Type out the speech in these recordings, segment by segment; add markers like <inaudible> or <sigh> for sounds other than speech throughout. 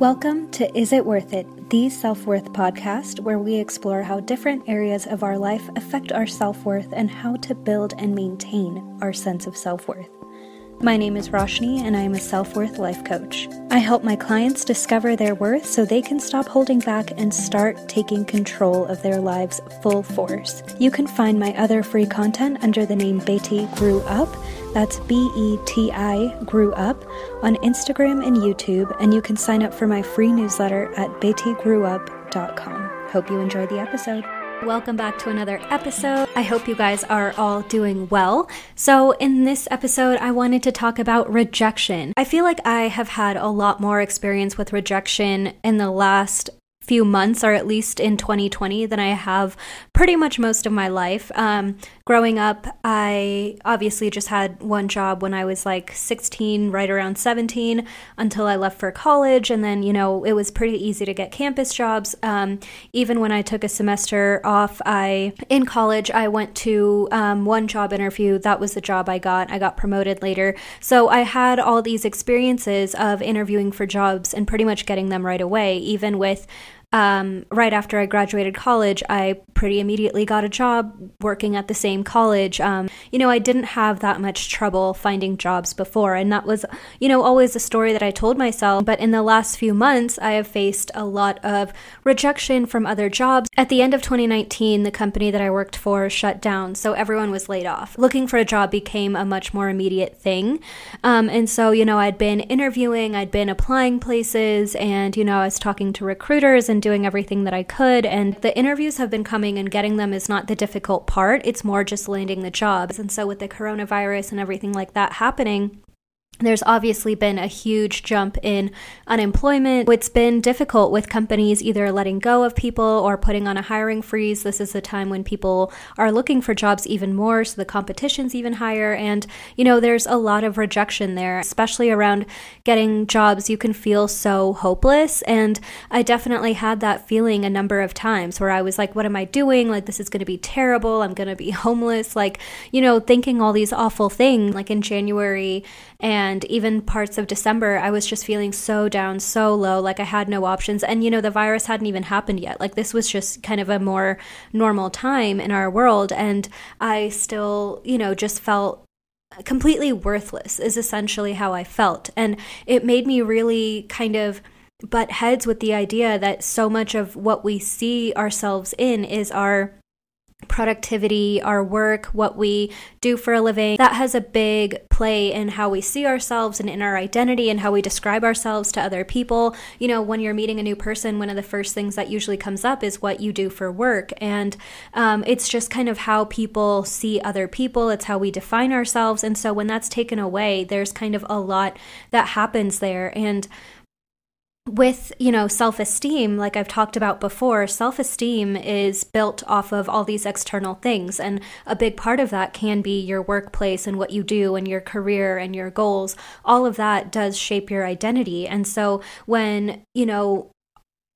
Welcome to Is It Worth It, the self worth podcast, where we explore how different areas of our life affect our self worth and how to build and maintain our sense of self worth. My name is Roshni, and I am a self worth life coach. I help my clients discover their worth so they can stop holding back and start taking control of their lives full force. You can find my other free content under the name Beti Grew Up. That's B E T I Grew Up on Instagram and YouTube, and you can sign up for my free newsletter at betigrewup.com. Hope you enjoy the episode. Welcome back to another episode. I hope you guys are all doing well. So, in this episode, I wanted to talk about rejection. I feel like I have had a lot more experience with rejection in the last few months, or at least in 2020, than I have pretty much most of my life. Um, growing up, I obviously just had one job when I was like 16, right around 17, until I left for college. And then, you know, it was pretty easy to get campus jobs. Um, even when I took a semester off, I in college, I went to um, one job interview. That was the job I got. I got promoted later. So I had all these experiences of interviewing for jobs and pretty much getting them right away, even with um, right after I graduated college, I pretty immediately got a job working at the same college. Um, you know, I didn't have that much trouble finding jobs before, and that was, you know, always a story that I told myself. But in the last few months, I have faced a lot of rejection from other jobs. At the end of 2019, the company that I worked for shut down, so everyone was laid off. Looking for a job became a much more immediate thing. Um, and so, you know, I'd been interviewing, I'd been applying places, and, you know, I was talking to recruiters and doing everything that I could. And the interviews have been coming and getting them is not the difficult part. It's more just landing the jobs. And so with the coronavirus and everything like that happening, there's obviously been a huge jump in unemployment. It's been difficult with companies either letting go of people or putting on a hiring freeze. This is a time when people are looking for jobs even more, so the competition's even higher. And, you know, there's a lot of rejection there, especially around getting jobs. You can feel so hopeless. And I definitely had that feeling a number of times where I was like, what am I doing? Like, this is going to be terrible. I'm going to be <laughs> homeless. Like, you know, thinking all these awful things. Like in January, and even parts of December, I was just feeling so down, so low, like I had no options. And, you know, the virus hadn't even happened yet. Like this was just kind of a more normal time in our world. And I still, you know, just felt completely worthless, is essentially how I felt. And it made me really kind of butt heads with the idea that so much of what we see ourselves in is our productivity, our work, what we do for a living, that has a big play in how we see ourselves and in our identity and how we describe ourselves to other people. You know, when you're meeting a new person, one of the first things that usually comes up is what you do for work. And um, it's just kind of how people see other people, it's how we define ourselves. And so when that's taken away, there's kind of a lot that happens there. And with you know self-esteem like i've talked about before self-esteem is built off of all these external things. And a big part of that can be your workplace and what you do and your career and your goals. All of that does shape your identity. And so when you know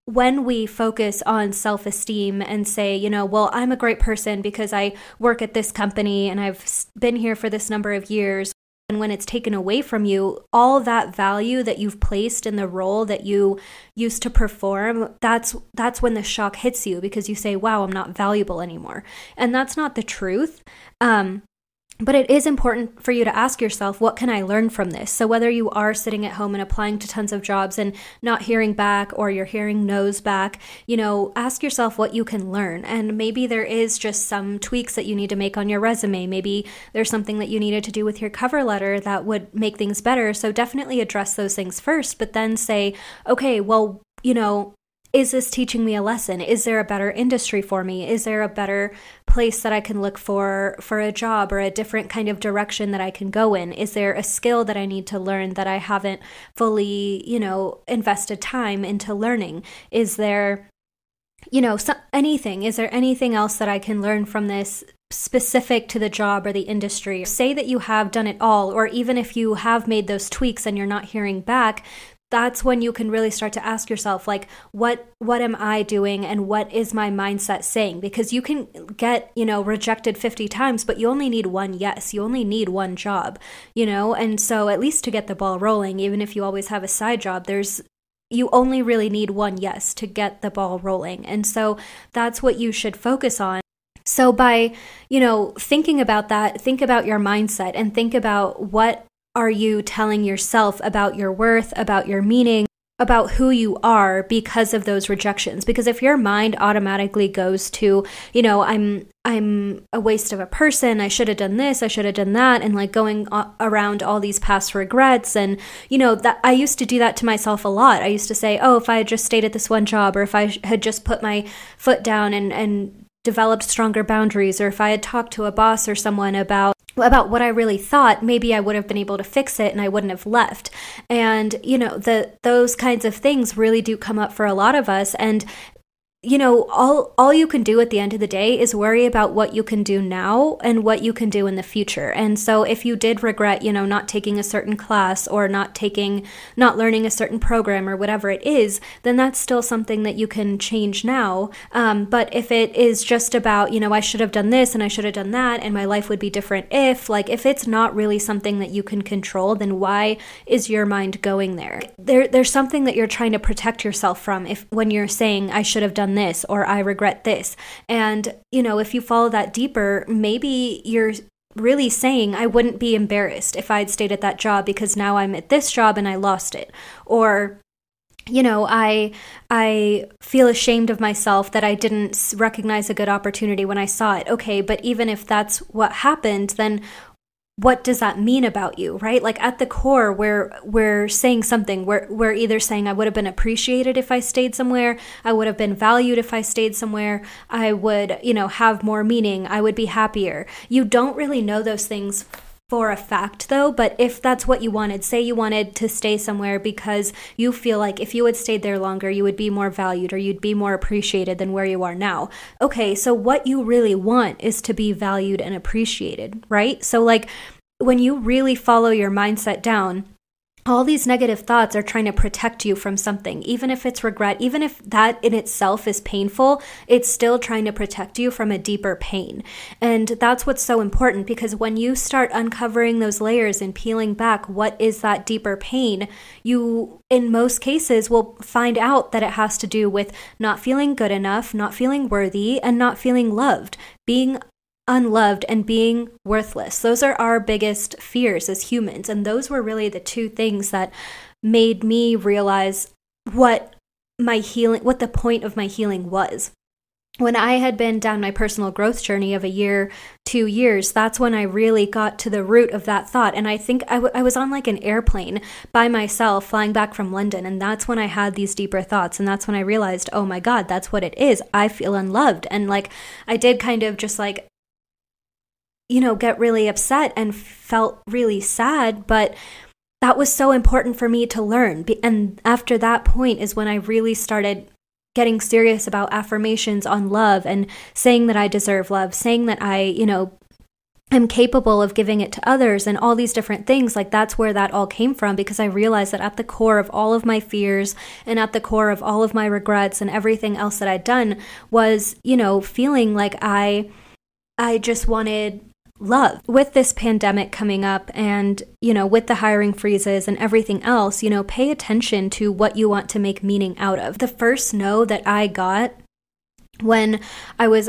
when we focus on self esteem and say, you know, well, I'm a great person because I work at this company and I've been here for this number of years, and when it's taken away from you, all that value that you've placed in the role that you used to perform, that's that's when the shock hits you because you say, "Wow, I'm not valuable anymore." And that's not the truth. Um, but it is important for you to ask yourself, what can I learn from this? So, whether you are sitting at home and applying to tons of jobs and not hearing back, or you're hearing no's back, you know, ask yourself what you can learn. And maybe there is just some tweaks that you need to make on your resume. Maybe there's something that you needed to do with your cover letter that would make things better. So, definitely address those things first, but then say, okay, well, you know, is this teaching me a lesson? Is there a better industry for me? Is there a better place that I can look for for a job or a different kind of direction that I can go in? Is there a skill that I need to learn that I haven't fully, you know, invested time into learning? Is there you know, so, anything? Is there anything else that I can learn from this specific to the job or the industry. Say that you have done it all, or even if you have made those tweaks and you're not hearing back, that's when you can really start to ask yourself like what what am i doing and what is my mindset saying because you can get you know rejected 50 times but you only need one yes you only need one job you know and so at least to get the ball rolling even if you always have a side job there's you only really need one yes to get the ball rolling. And so that's what you should focus on. So by, you know, thinking about that, think about your mindset and think about what are you telling yourself about your worth, about your meaning, about who you are because of those rejections? Because if your mind automatically goes to you know i'm i'm a waste of a person i should have done this i should have done that and like going around all these past regrets and you know that i used to do that to myself a lot. I used to say oh if i had just stayed at this one job or if i had just put my foot down and and developed stronger boundaries or if i had talked to a boss or someone about about what I really thought, maybe I would have been able to fix it and I wouldn't have left. And you know, the those kinds of things really do come up for a lot of us and you know all all you can do at the end of the day is worry about what you can do now and what you can do in the future. And so if you did regret you know not taking a certain class or not taking not learning a certain program or whatever it is then that's still something that you can change now. Um, but if it is just about you know i should have done this and i should have done that and my life would be different if like if it's not really something that you can control then why is your mind going there? There there's something that you're trying to protect yourself from if when you're saying i should have done this or I regret this. And, you know, if you follow that deeper, maybe you're really saying I wouldn't be embarrassed if I'd stayed at that job because now I'm at this job and I lost it. Or you know i i feel ashamed of myself that i didn't recognize a good opportunity when i saw it okay but even if that's what happened then what does that mean about you right? Like at the core we're we're saying something. We're, we're either saying i would have been appreciated if i stayed somewhere. I would have been valued if i stayed somewhere. I would you know have more meaning. I would be happier. You don't really know those things for a fact though but if that's what you wanted say you wanted to stay somewhere because you feel like if you had stayed there longer you would be more valued or you'd be more appreciated than where you are now. Okay so what you really want is to be valued and appreciated right? So like when you really follow your mindset down all these negative thoughts are trying to protect you from something. Even if it's regret, even if that in itself is painful, it's still trying to protect you from a deeper pain. And that's what's so important because when you start uncovering those layers and peeling back what is that deeper pain, you, in most cases, will find out that it has to do with not feeling good enough, not feeling worthy, and not feeling loved, being unloved and being worthless. Those are our biggest fears as humans. And those were really the two things that made me realize what my healing, what the point of my healing was. When I had been down my personal growth journey of a year, two years, that's when I really got to the root of that thought. And I think I, w- I was on like an airplane by myself flying back from London. And that's when I had these deeper thoughts. And that's when I realized, oh my God, that's what it is. I feel unloved. And like I did kind of just like you know, get really upset and felt really sad. But that was so important for me to learn. And after that point is when I really started getting serious about affirmations on love and saying that I deserve love, saying that I, you know, am capable of giving it to others and all these different things. Like that's where that all came from because I realized that at the core of all of my fears and at the core of all of my regrets and everything else that I'd done was, you know, feeling like I I just wanted love. With this pandemic coming up and, you know, with the hiring freezes and everything else, you know, pay attention to what you want to make meaning out of. The first no that I got when I was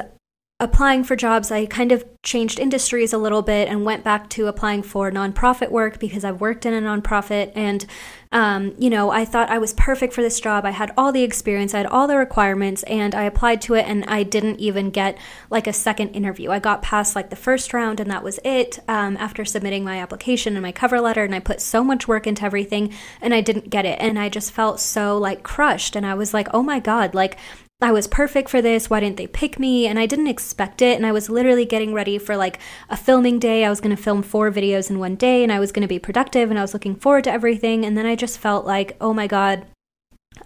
applying for jobs, I kind of changed industries a little bit and went back to applying for nonprofit work because I've worked in a nonprofit. And, um, you know, I thought I was perfect for this job. I had all the experience, I had all the requirements, and I applied to it. And I didn't even get like a second interview. I got past like the first round, and that was it um, after submitting my application and my cover letter. And I put so much work into everything, and I didn't get it. And I just felt so like crushed. And I was like, oh my God, like, I was perfect for this. Why didn't they pick me? And I didn't expect it. And I was literally getting ready for like a filming day. I was going to film four videos in one day and I was going to be productive and I was looking forward to everything. And then I just felt like, oh my God,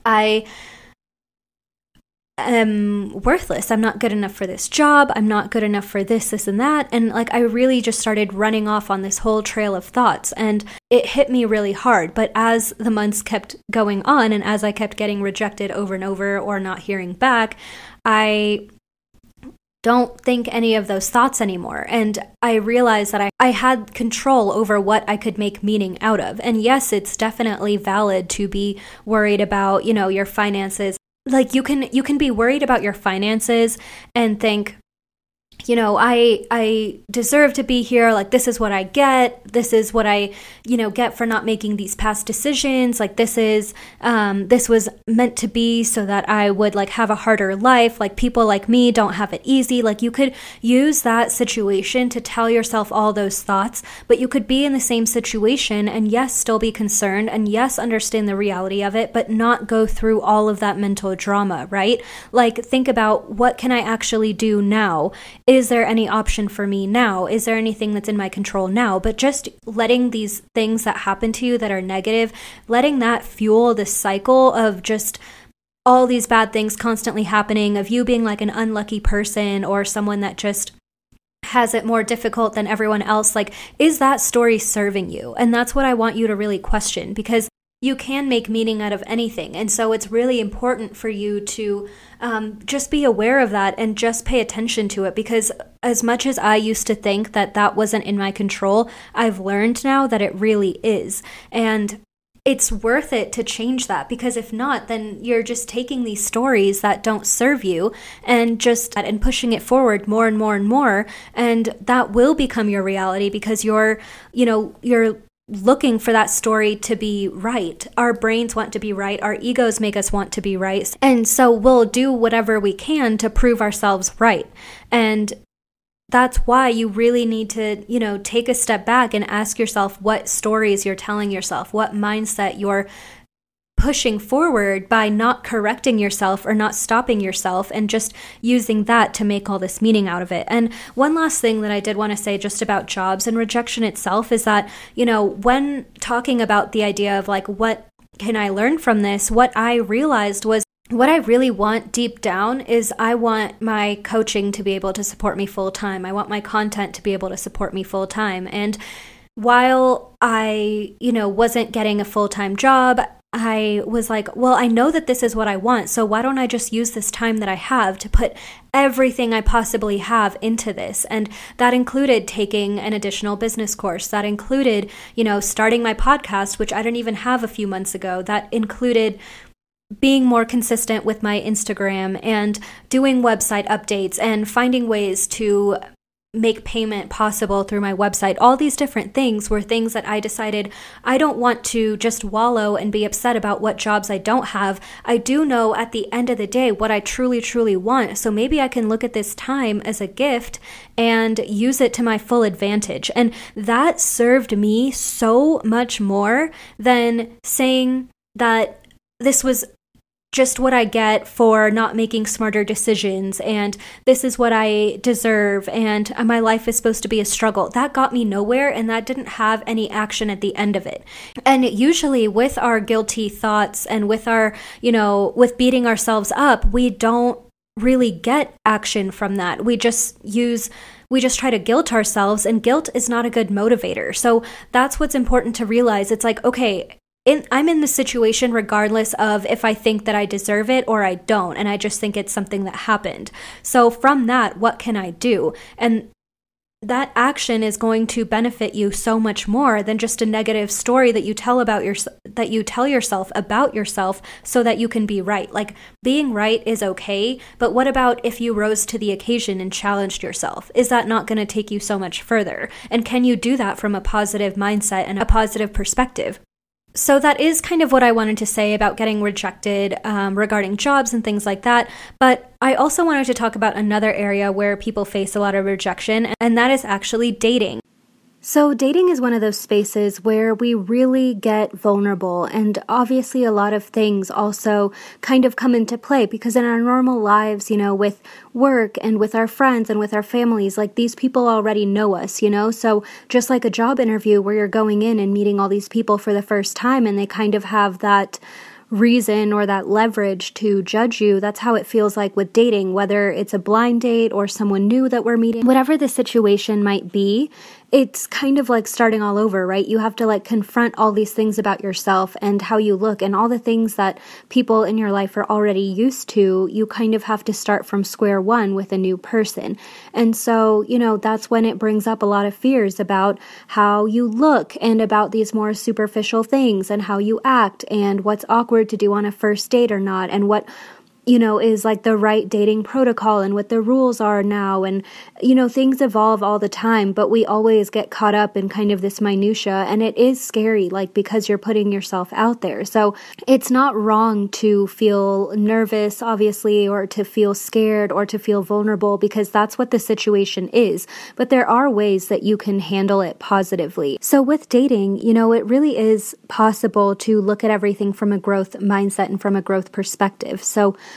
I am worthless. I'm not good enough for this job. I'm not good enough for this, this, and that. And like, I really just started running off on this whole trail of thoughts. And it hit me really hard. But as the months kept going on and as I kept getting rejected over and over or not hearing back, I don't think any of those thoughts anymore. And I realized that I, I had control over what I could make meaning out of. And yes, it's definitely valid to be worried about, you know, your finances. Like you can you can be worried about your finances and think, you know i i deserve to be here. Like this is what i get. This is what i you know get for not making these past decisions. Like this is um, this was meant to be so that i would like have a harder life. Like people like me don't have it easy. Like you could use that situation to tell yourself all those thoughts but you could be in the same situation and yes still be concerned and yes understand the reality of it but not go through all of that mental drama right? Like think about what can i actually do now is there any option for me now? Is there anything that's in my control now? But just letting these things that happen to you that are negative, letting that fuel the cycle of just all these bad things constantly happening, of you being like an unlucky person or someone that just has it more difficult than everyone else. Like, is that story serving you? And that's what I want you to really question because you can make meaning out of anything. And so it's really important for you to um, just be aware of that and just pay attention to it because as much as I used to think that that wasn't in my control, I've learned now that it really is. And it's worth it to change that because if not then you're just taking these stories that don't serve you and just and pushing it forward more and more and more and that will become your reality because you're you know you're looking for that story to be right. Our brains want to be right. Our egos make us want to be right. And so we'll do whatever we can to prove ourselves right. And that's why you really need to, you know, take a step back and ask yourself what stories you're telling yourself, what mindset you're pushing forward by not correcting yourself or not stopping yourself and just using that to make all this meaning out of it. And one last thing that I did want to say just about jobs and rejection itself is that, you know, when talking about the idea of like, what can I learn from this? What I realized was what I really want deep down is I want my coaching to be able to support me full time. I want my content to be able to support me full time. And while I, you know, wasn't getting a full time job, I was like, well, I know that this is what I want. So why don't I just use this time that I have to put everything I possibly have into this? And that included taking an additional business course. That included, you know, starting my podcast, which I didn't even have a few months ago. That included being more consistent with my Instagram and doing website updates and finding ways to make payment possible through my website. All these different things were things that I decided I don't want to just wallow and be upset about what jobs I don't have. I do know at the end of the day what I truly, truly want. So maybe I can look at this time as a gift and use it to my full advantage. And that served me so much more than saying that this was just what I get for not making smarter decisions, and this is what I deserve, and my life is supposed to be a struggle. That got me nowhere, and that didn't have any action at the end of it. And usually, with our guilty thoughts and with our, you know, with beating ourselves up, we don't really get action from that. We just use we just try to guilt ourselves and guilt is not a good motivator. So that's what's important to realize. It's like, okay, in, I'm in the situation regardless of if I think that I deserve it or I don't. And I just think it's something that happened. So, from that, what can I do? And that action is going to benefit you so much more than just a negative story that you tell about your that you tell yourself about yourself so that you can be right. Like being right is okay, but what about if you rose to the occasion and challenged yourself? Is that not going to take you so much further? And can you do that from a positive mindset and a positive perspective? So that is kind of what I wanted to say about getting rejected um, regarding jobs and things like that. But I also wanted to talk about another area where people face a lot of rejection, and that is actually dating. So, dating is one of those spaces where we really get vulnerable, and obviously, a lot of things also kind of come into play because in our normal lives, you know, with work and with our friends and with our families, like these people already know us, you know? So, just like a job interview where you're going in and meeting all these people for the first time, and they kind of have that reason or that leverage to judge you. That's how it feels like with dating, whether it's a blind date or someone new that we're meeting, whatever the situation might be it's kind of like starting all over, right? You have to like confront all these things about yourself and how you look and all the things that people in your life are already used to. You kind of have to start from square one with a new person. And so, you know, that's when it brings up a lot of fears about how you look and about these more superficial things and how you act and what's awkward to do on a first date or not and what you know, is like the right dating protocol and what the rules are now. And, you know, things evolve all the time, but we always get caught up in kind of this minutia. And it is scary, like, because you're putting yourself out there. So it's not wrong to feel nervous, obviously, or to feel scared or to feel vulnerable because that's what the situation is. But there are ways that you can handle it positively. So with dating, you know, it really is possible to look at everything from a growth mindset and from a growth perspective. So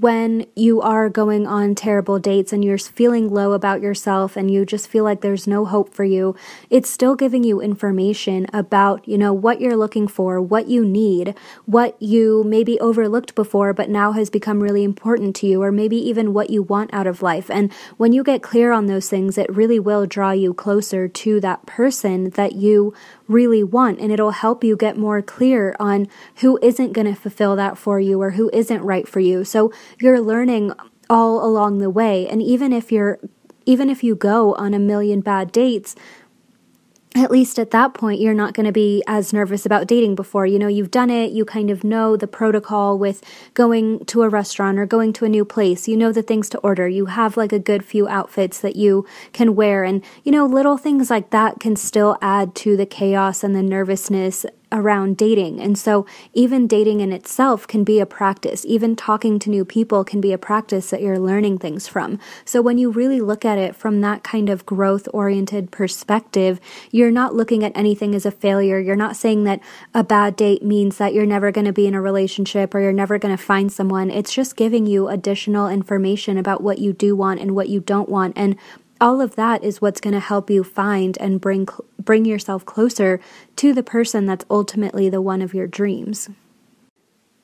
when you are going on terrible dates and you're feeling low about yourself and you just feel like there's no hope for you, it's still giving you information about, you know, what you're looking for, what you need, what you maybe overlooked before but now has become really important to you, or maybe even what you want out of life. And when you get clear on those things, it really will draw you closer to that person that you really want and it'll help you get more clear on who isn't going to fulfill that for you or who isn't right for you. So you're learning all along the way and even if you're even if you go on a million bad dates, at least at that point, you're not going to be as nervous about dating before. You know, you've done it, you kind of know the protocol with going to a restaurant or going to a new place. You know the things to order. You have like a good few outfits that you can wear. And, you know, little things like that can still add to the chaos and the nervousness around dating. And so even dating in itself can be a practice. Even talking to new people can be a practice that you're learning things from. So when you really look at it from that kind of growth oriented perspective, you're not looking at anything as a failure. You're not saying that a bad date means that you're never going to be in a relationship or you're never going to find someone. It's just giving you additional information about what you do want and what you don't want and all of that is what's going to help you find and bring bring yourself closer to the person that's ultimately the one of your dreams.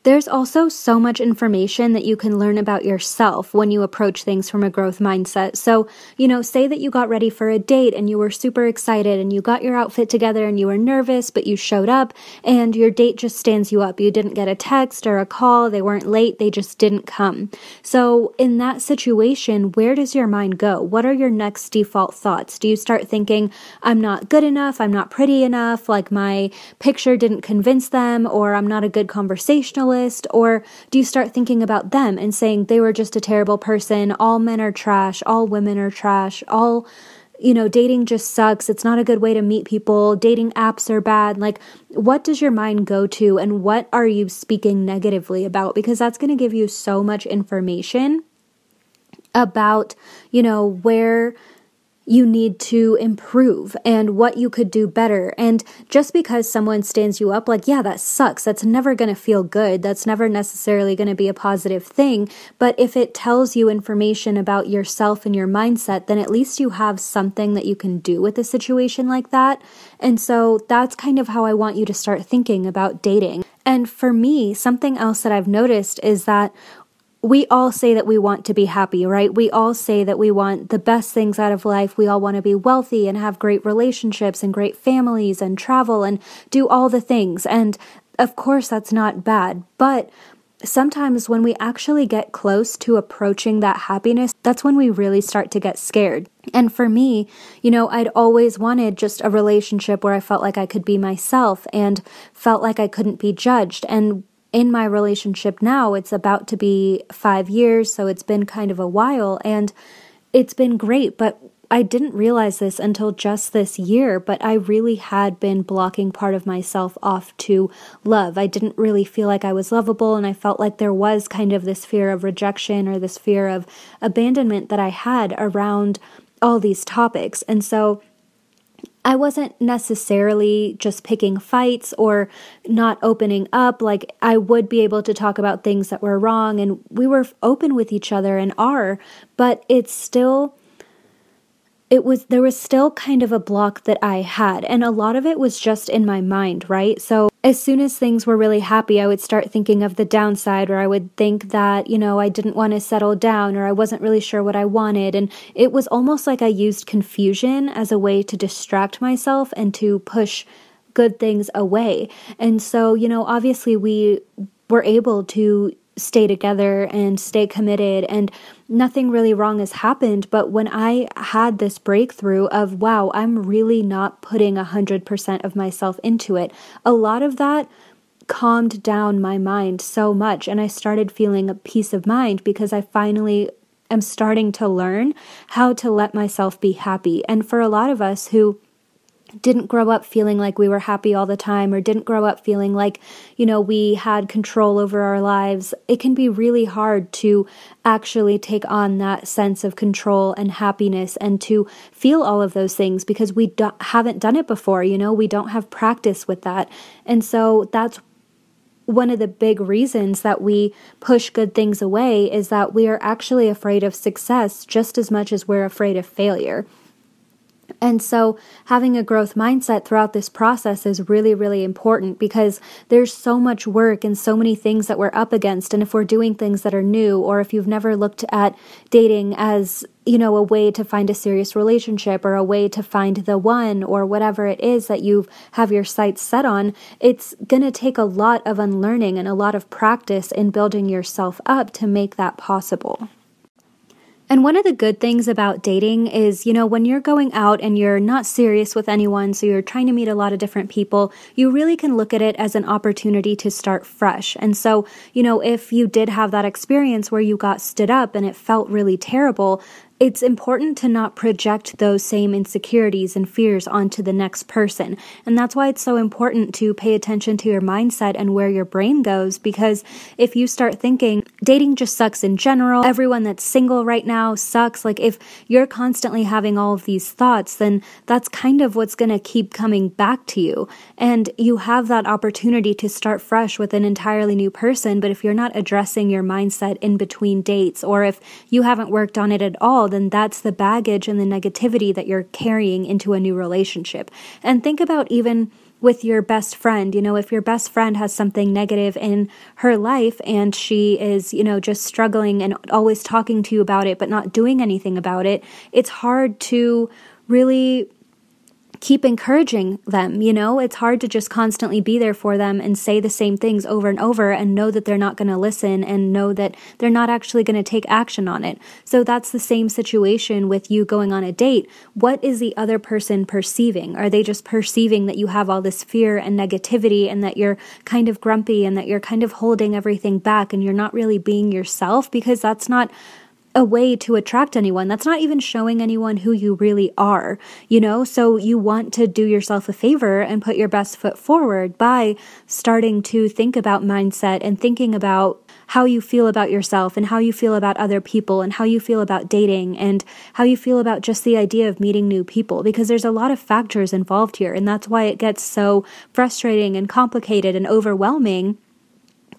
There's also so much information that you can learn about yourself when you approach things from a growth mindset. So, you know, say that you got ready for a date and you were super excited and you got your outfit together and you were nervous, but you showed up and your date just stands you up. You didn't get a text or a call, they weren't late, they just didn't come. So, in that situation, where does your mind go? What are your next default thoughts? Do you start thinking, I'm not good enough, I'm not pretty enough, like my picture didn't convince them, or I'm not a good conversationalist? List? Or do you start thinking about them and saying they were just a terrible person? All men are trash. All women are trash. All, you know, dating just sucks. It's not a good way to meet people. Dating apps are bad. Like, what does your mind go to and what are you speaking negatively about? Because that's going to give you so much information about, you know, where you need to improve and what you could do better. And just because someone stands you up, like, yeah, that sucks. That's never going to feel good. That's never necessarily going to be a positive thing. But if it tells you information about yourself and your mindset, then at least you have something that you can do with a situation like that. And so that's kind of how I want you to start thinking about dating. And for me, something else that I've noticed is that we all say that we want to be happy, right? We all say that we want the best things out of life. We all want to be wealthy and have great relationships and great families and travel and do all the things. And of course, that's not bad. But sometimes when we actually get close to approaching that happiness, that's when we really start to get scared. And for me, you know, I'd always wanted just a relationship where I felt like I could be myself and felt like I couldn't be judged. And in my relationship now, it's about to be five years, so it's been kind of a while, and it's been great. But I didn't realize this until just this year, but I really had been blocking part of myself off to love. I didn't really feel like I was lovable, and I felt like there was kind of this fear of rejection or this fear of abandonment that I had around all these topics. And so I wasn't necessarily just picking fights or not opening up. Like, I would be able to talk about things that were wrong, and we were open with each other and are, but it's still it was there was still kind of a block that I had and a lot of it was just in my mind, right? So as soon as things were really happy, I would start thinking of the downside or I would think that, you know, I didn't want to settle down or I wasn't really sure what I wanted and it was almost like I used confusion as a way to distract myself and to push good things away. And so, you know, obviously we were able to stay together and stay committed and nothing really wrong has happened but when i had this breakthrough of wow i'm really not putting 100% of myself into it a lot of that calmed down my mind so much and i started feeling a peace of mind because i finally am starting to learn how to let myself be happy. And for a lot of us who didn't grow up feeling like we were happy all the time or didn't grow up feeling like, you know, we had control over our lives, it can be really hard to actually take on that sense of control and happiness and to feel all of those things because we do- haven't done it before, you know, we don't have practice with that. And so that's one of the big reasons that we push good things away is that we are actually afraid of success just as much as we're afraid of failure. And so, having a growth mindset throughout this process is really, really important because there's so much work and so many things that we're up against. And if we're doing things that are new, or if you've never looked at dating as, you know, a way to find a serious relationship or a way to find the one or whatever it is that you have your sights set on, it's going to take a lot of unlearning and a lot of practice in building yourself up to make that possible. And one of the good things about dating is, you know, when you're going out and you're not serious with anyone, so you're trying to meet a lot of different people, you really can look at it as an opportunity to start fresh. And so, you know, if you did have that experience where you got stood up and it felt really terrible, it's important to not project those same insecurities and fears onto the next person. And that's why it's so important to pay attention to your mindset and where your brain goes. Because if you start thinking dating just sucks in general, everyone that's single right now sucks, like if you're constantly having all of these thoughts, then that's kind of what's going to keep coming back to you. And you have that opportunity to start fresh with an entirely new person. But if you're not addressing your mindset in between dates, or if you haven't worked on it at all, then that's the baggage and the negativity that you're carrying into a new relationship. And think about even with your best friend. You know, if your best friend has something negative in her life and she is, you know, just struggling and always talking to you about it, but not doing anything about it, it's hard to really keep encouraging them. You know, it's hard to just constantly be there for them and say the same things over and over and know that they're not going to listen and know that they're not actually going to take action on it. So that's the same situation with you going on a date. What is the other person perceiving? Are they just perceiving that you have all this fear and negativity and that you're kind of grumpy and that you're kind of holding everything back and you're not really being yourself? Because that's not a way to attract anyone. That's not even showing anyone who you really are, you know? So you want to do yourself a favor and put your best foot forward by starting to think about mindset and thinking about how you feel about yourself and how you feel about other people and how you feel about dating and how you feel about just the idea of meeting new people because there's a lot of factors involved here and that's why it gets so frustrating and complicated and overwhelming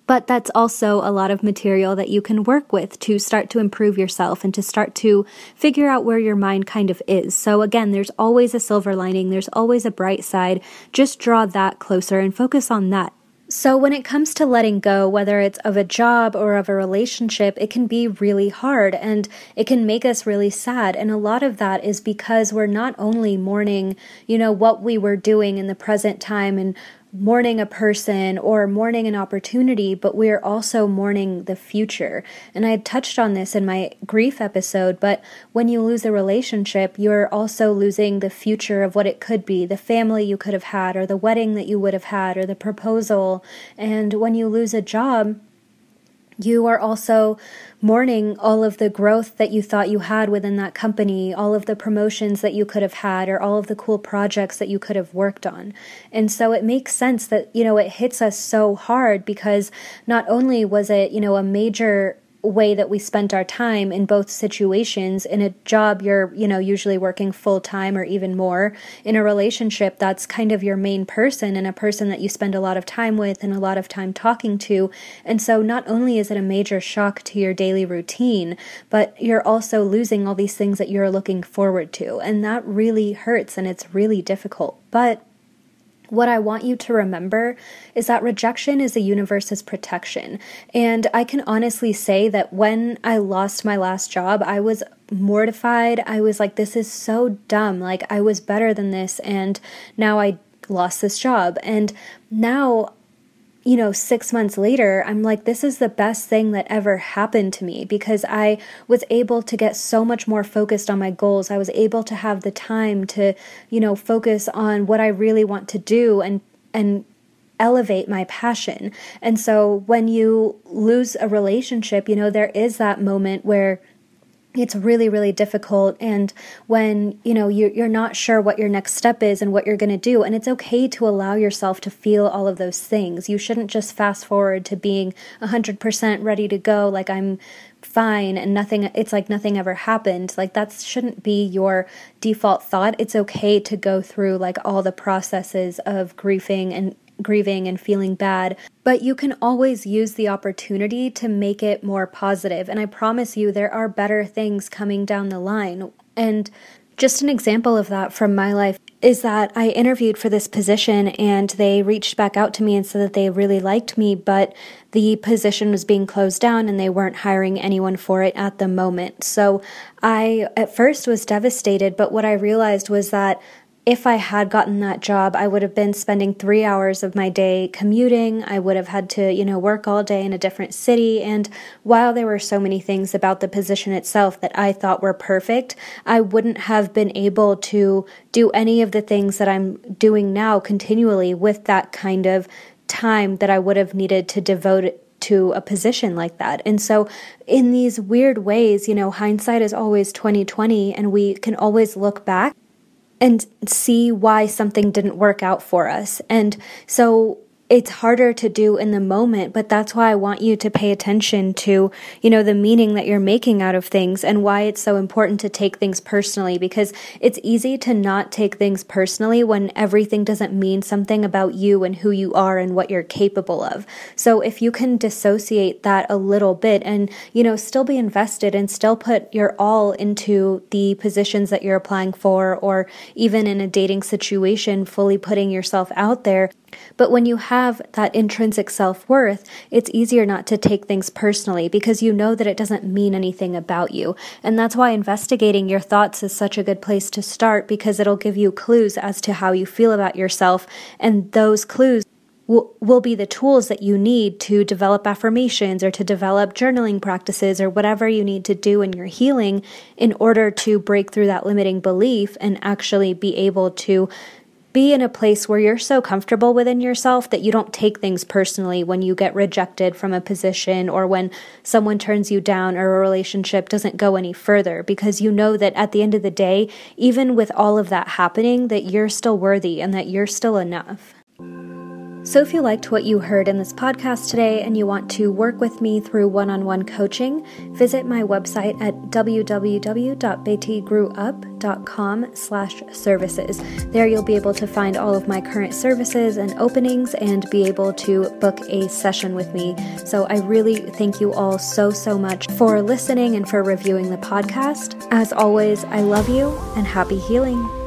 but that's also a lot of material that you can work with to start to improve yourself and to start to figure out where your mind kind of is. So, again, there's always a silver lining, there's always a bright side. Just draw that closer and focus on that. So, when it comes to letting go, whether it's of a job or of a relationship, it can be really hard and it can make us really sad. And a lot of that is because we're not only mourning, you know, what we were doing in the present time and mourning a person or mourning an opportunity, but we're also mourning the future. And I touched on this in my grief episode, but when you lose a relationship, you're also losing the future of what it could be the family you could have had, or the wedding that you would have had, or the proposal. And when you lose a job, you are also mourning all of the growth that you thought you had within that company, all of the promotions that you could have had, or all of the cool projects that you could have worked on. And so it makes sense that, you know, it hits us so hard because not only was it, you know, a major way that we spent our time in both situations in a job you're you know usually working full time or even more in a relationship that's kind of your main person and a person that you spend a lot of time with and a lot of time talking to. And so not only is it a major shock to your daily routine but you're also losing all these things that you're looking forward to. And that really hurts and it's really difficult. But what I want you to remember is that rejection is the universe's protection. And I can honestly say that when I lost my last job, I was mortified. I was like, this is so dumb. Like, I was better than this. And now I lost this job. And now you know, six months later, I'm like, this is the best thing that ever happened to me because I was able to get so much more focused on my goals. I was able to have the time to, you know, focus on what I really want to do and, and, elevate my passion. And so when you lose a relationship, you know, there is that moment where it's really really difficult. And when you know you're, not sure what your next step is and what you're going to do and it's okay to allow yourself to feel all of those things. You shouldn't just fast forward to being 100% ready to go like i'm fine and nothing it's like nothing ever happened. Like that shouldn't be your default thought. It's okay to go through like all the processes of grieving and grieving and feeling bad, but you can always use the opportunity to make it more positive. And I promise you, there are better things coming down the line. And just an example of that from my life is that I interviewed for this position and they reached back out to me and said that they really liked me, but the position was being closed down and they weren't hiring anyone for it at the moment. So I at first was devastated, but what I realized was that if I had gotten that job, I would have been spending three hours of my day commuting. I would have had to, you know, work all day in a different city. And while there were so many things about the position itself that I thought were perfect, I wouldn't have been able to do any of the things that I'm doing now continually with that kind of time that I would have needed to devote to a position like that. And so in these weird ways, you know, hindsight is always 2020 and we can always look back and see why something didn't work out for us. And so it's harder to do in the moment, but that's why I want you to pay attention to, you know, the meaning that you're making out of things and why it's so important to take things personally because it's easy to not take things personally when everything doesn't mean something about you and who you are and what you're capable of. So if you can dissociate that a little bit and, you know, still be invested and still put your all into the positions that you're applying for or even in a dating situation, fully putting yourself out there, but when you have that intrinsic self worth, it's easier not to take things personally because you know that it doesn't mean anything about you. And that's why investigating your thoughts is such a good place to start because it'll give you clues as to how you feel about yourself. And those clues will, will be the tools that you need to develop affirmations or to develop journaling practices or whatever you need to do in your healing in order to break through that limiting belief and actually be able to be in a place where you're so comfortable within yourself that you don't take things personally when you get rejected from a position or when someone turns you down or a relationship doesn't go any further because you know that at the end of the day, even with all of that happening, that you're still worthy and that you're still enough. So, if you liked what you heard in this podcast today and you want to work with me through one on one coaching, visit my website at www.betigrewup.com slash services. There you'll be able to find all of my current services and openings and be able to book a session with me. So, I really thank you all so, so much for listening and for reviewing the podcast. As always, I love you and happy healing.